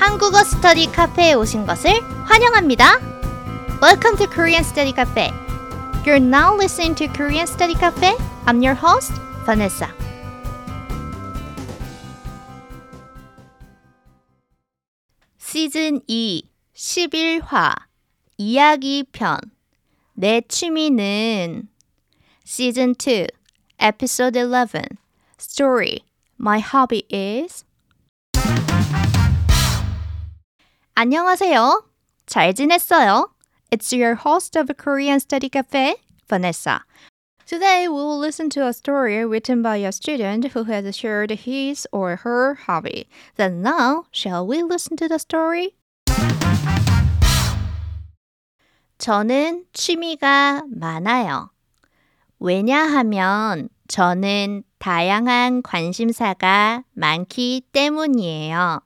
한국어 스터디 카페에 오신 것을 환영합니다. Welcome to Korean Study Cafe. You're now listening to Korean Study Cafe. I'm your host, Vanessa. 시즌 2 11화 이야기 편내 취미는 시즌 2 episode 11 story My hobby is 안녕하세요. 잘 지냈어요? It's your host of Korean Study Cafe, Vanessa. Today we will listen to a story written by a student who has shared his or her hobby. Then now, shall we listen to the story? 저는 취미가 많아요. 왜냐하면 저는 다양한 관심사가 많기 때문이에요.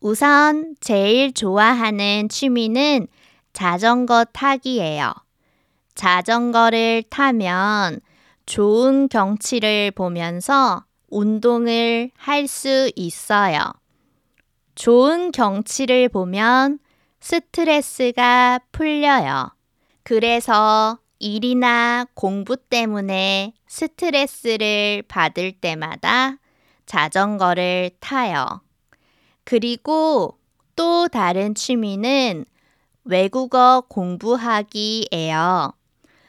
우선 제일 좋아하는 취미는 자전거 타기예요. 자전거를 타면 좋은 경치를 보면서 운동을 할 수 있어요. 좋은 경치를 보면 스트레스가 풀려요. 그래서 일이나 공부 때문에 스트레스를 받을 때마다 자전거를 타요. 그리고 또 다른 취미는 외국어 공부하기예요.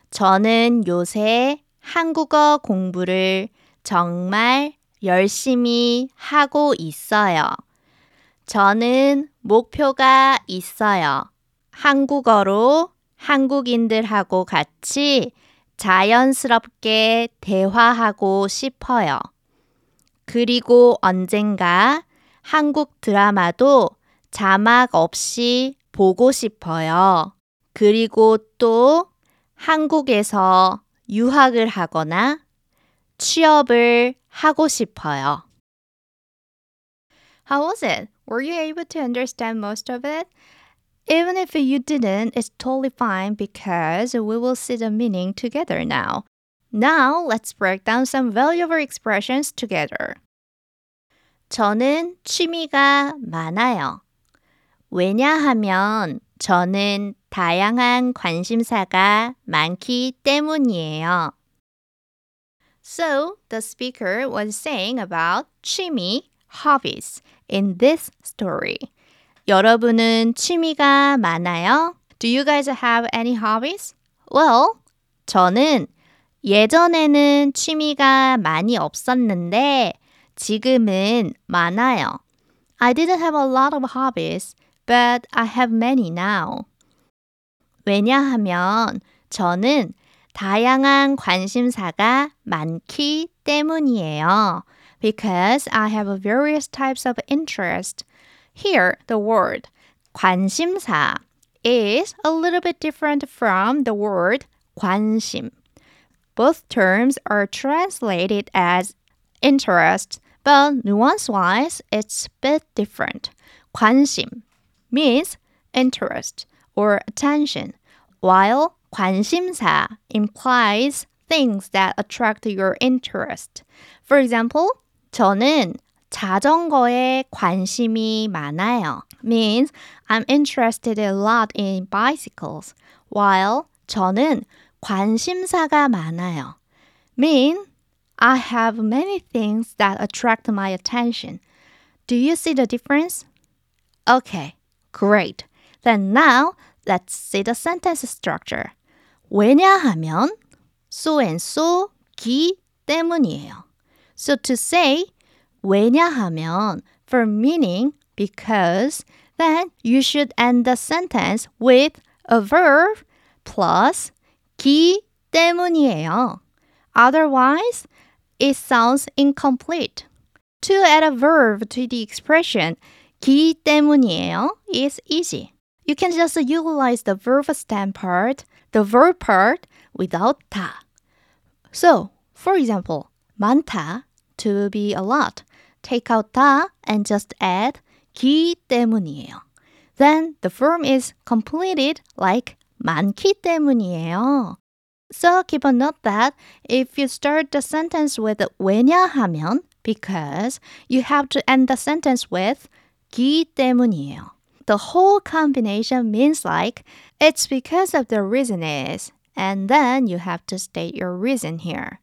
저는 요새 한국어 공부를 정말 열심히 하고 있어요. 저는 목표가 있어요. 한국어로 한국인들하고 같이 자연스럽게 대화하고 싶어요. 그리고 언젠가 한국 드라마도 자막 없이 보고 싶어요. 그리고 또 한국에서 유학을 하거나 취업을 하고 싶어요. How was it? Were you able to understand most of it? Even if you didn't, it's totally fine because we will see the meaning together now. Now, let's break down some valuable expressions together. 저는 취미가 많아요. 왜냐하면 저는 다양한 관심사가 많기 때문이에요. So, the speaker was saying about 취미, hobbies in this story. 여러분은 취미가 많아요? Do you guys have any hobbies? Well, 저는 예전에는 취미가 많이 없었는데 지금은 많아요. I didn't have a lot of hobbies, but I have many now. 왜냐하면 저는 다양한 관심사가 많기 때문이에요. Because I have various types of interest. Here, the word 관심사 is a little bit different from the word 관심. Both terms are translated as interest, but nuance wise, it's a bit different. 관심 means interest or attention, while 관심사 implies things that attract your interest. For example, 저는 자전거에 관심이 많아요. means I'm interested a lot in bicycles. while 저는 관심사가 많아요. means I have many things that attract my attention. Do you see the difference? Okay, great. Then now let's see the sentence structure. 왜냐하면 so and so 기 때문이에요. So to say 왜냐하면 for meaning because then you should end the sentence with a verb plus 기 때문이에요. Otherwise, it sounds incomplete. To add a verb to the expression 기 때문이에요 is easy. You can just utilize the verb stem part, the verb part, without 다. So, for example, 많다, to be a lot. Take out 다 and just add 기 때문이에요. Then the form is completed like 많기 때문이에요. So keep a note that if you start the sentence with 왜냐하면 because you have to end the sentence with 기 때문이에요. The whole combination means like it's because of the reason is, and then you have to state your reason here.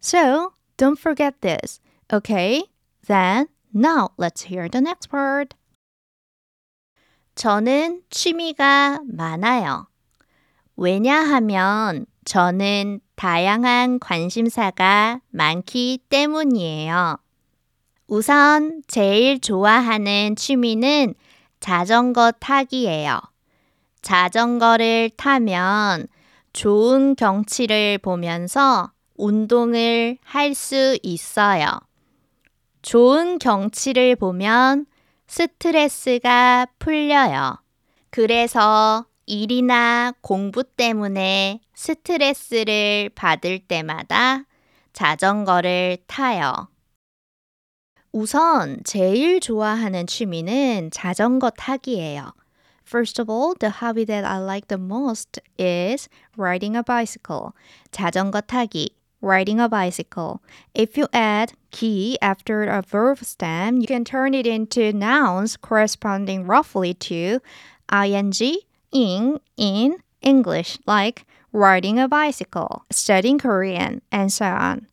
So don't forget this, okay? Then now let's hear the next word. 저는 취미가 많아요. 왜냐하면 저는 다양한 관심사가 많기 때문이에요. 우선 제일 좋아하는 취미는 자전거 타기예요. 자전거를 타면 좋은 경치를 보면서 운동을 할 수 있어요. 좋은 경치를 보면 스트레스가 풀려요. 그래서 일이나 공부 때문에 스트레스를 받을 때마다 자전거를 타요. 우선 제일 좋아하는 취미는 자전거 타기예요. First of all, the hobby that I like the most is riding a bicycle. 자전거 타기. riding a bicycle. If you add 기 after a verb stem, you can turn it into nouns corresponding roughly to ing, ing, in English, like riding a bicycle, studying Korean, and so on.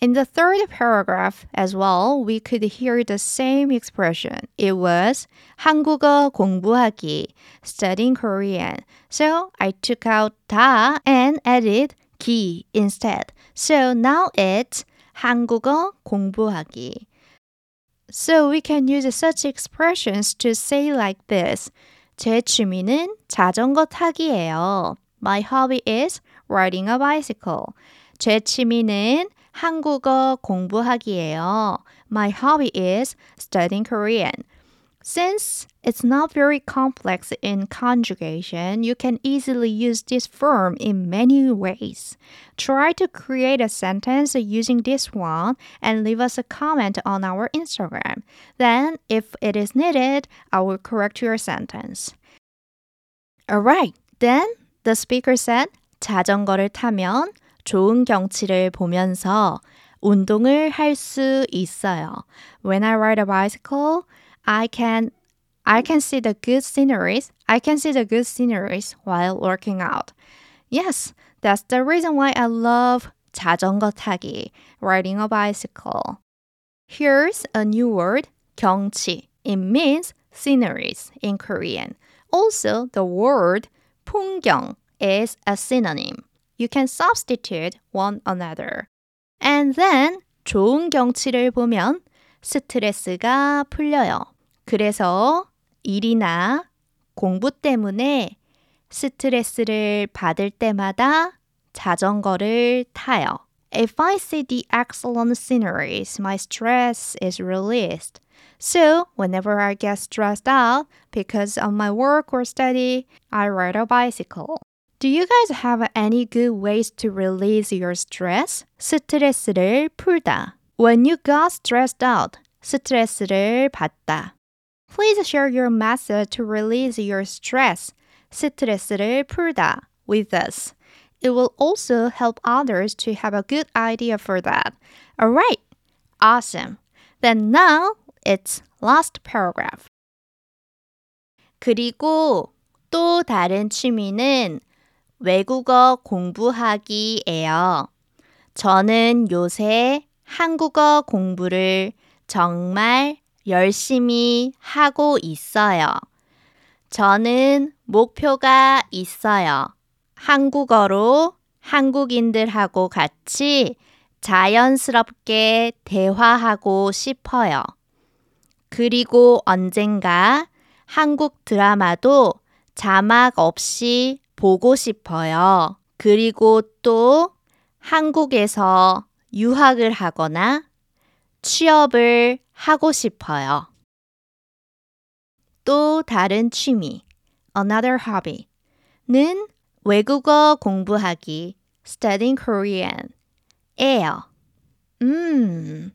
In the third paragraph as well, we could hear the same expression. It was 한국어 공부하기, studying Korean. So I took out 다 and added 기 instead. So now it's 한국어 공부하기. So we can use such expressions to say like this. 제 취미는 자전거 타기예요. My hobby is riding a bicycle. 제 취미는 한국어 공부하기예요. My hobby is studying Korean. Since it's not very complex in conjugation, you can easily use this form in many ways. Try to create a sentence using this one and leave us a comment on our Instagram. Then, if it is needed, I will correct your sentence. Alright, then the speaker said 자전거를 타면 좋은 경치를 보면서 운동을 할 수 있어요. When I ride a bicycle, I can I can see the good sceneries. I can see the good sceneries while working out. Yes, that's the reason why I love 자전거 타기, riding a bicycle. Here's a new word, 경치. It means sceneries in Korean. Also, the word 풍경 is a synonym. You can substitute one another. And then 좋은 경치를 보면 스트레스가 풀려요. 그래서 일이나 공부 때문에 스트레스를 받을 때마다 자전거를 타요. If I see the excellent sceneries, my stress is released. So, whenever I get stressed out because of my work or study, I ride a bicycle. Do you guys have any good ways to release your stress? 스트레스를 풀다. When you got stressed out, 스트레스를 받다. Please share your method to release your stress, 스트레스를 풀다, with us. It will also help others to have a good idea for that. Alright, awesome. Then now it's last paragraph. 그리고 또 다른 취미는 외국어 공부하기예요. 저는 요새 한국어 공부를 정말 열심히 하고 있어요. 저는 목표가 있어요. 한국어로 한국인들하고 같이 자연스럽게 대화하고 싶어요. 그리고 언젠가 한국 드라마도 자막 없이 보고 싶어요. 그리고 또 한국에서 유학을 하거나 취업을 하고 싶어요. 또 다른 취미, another hobby는 외국어 공부하기, studying Korean, 예요. 음,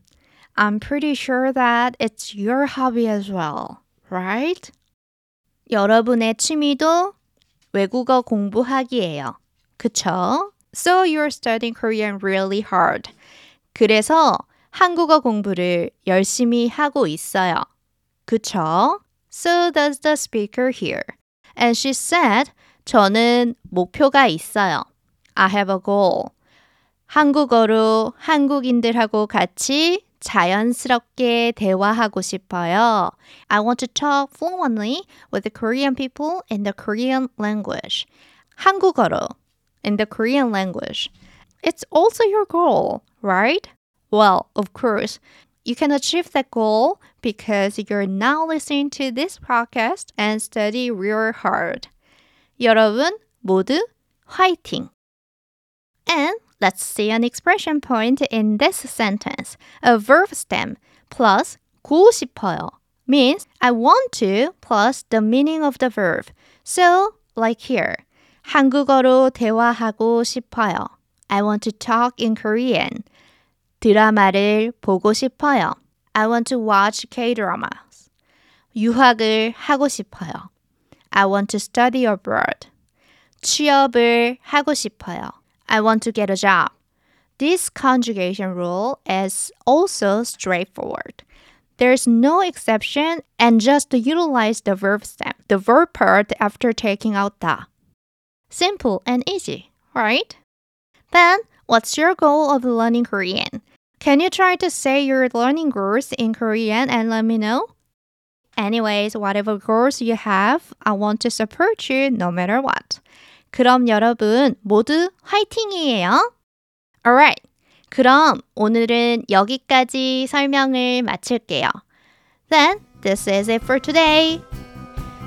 I'm pretty sure that it's your hobby as well, right? 여러분의 취미도 외국어 공부하기예요. 그쵸? So you're studying Korean really hard. 그래서 한국어 공부를 열심히 하고 있어요. 그쵸? So does the speaker here. And she said, 저는 목표가 있어요. I have a goal. 한국어로 한국인들하고 같이 자연스럽게 대화하고 싶어요. I want to talk fluently with the Korean people in the Korean language. 한국어로 in the Korean language. It's also your goal, right? Well, of course, you can achieve that goal because you're now listening to this podcast and study real hard. 여러분 모두 화이팅! And let's see an expression point in this sentence. A verb stem plus 고 싶어요 means I want to plus the meaning of the verb. So, like here, 한국어로 대화하고 싶어요. I want to talk in Korean. 드라마를 보고 싶어요. I want to watch K-dramas. 유학을 하고 싶어요. I want to study abroad. 취업을 하고 싶어요. I want to get a job. This conjugation rule is also straightforward. There's no exception and just utilize the verb stem, the verb part after taking out the. Simple and easy, right? Then, what's your goal of learning Korean? Can you try to say your learning goals in Korean and let me know? Anyways, whatever goals you have, I want to support you no matter what. 그럼 여러분 모두 화이팅이에요. Alright. 그럼 오늘은 여기까지 설명을 마칠게요. Then, this is it for today.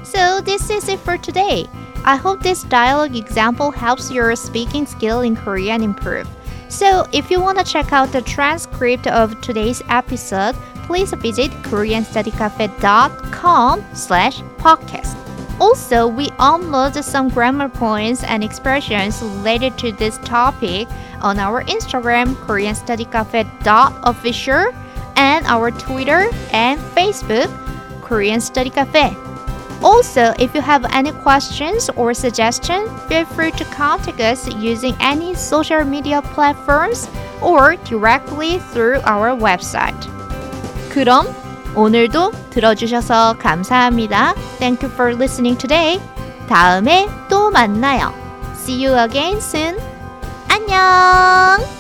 So, this is it for today. I hope this dialogue example helps your speaking skill in Korean improve. So, if you want to check out the transcript of today's episode, please visit koreanstudycafe.com slash podcast. Also, we upload some grammar points and expressions related to this topic on our Instagram, koreanstudycafe.official, and our Twitter and Facebook, Korean Study Cafe. Also, if you have any questions or suggestions, feel free to contact us using any social media platforms or directly through our website. 그럼 오늘도 들어주셔서 감사합니다. Thank you for listening today. 다음에 또 만나요. See you again soon. 안녕!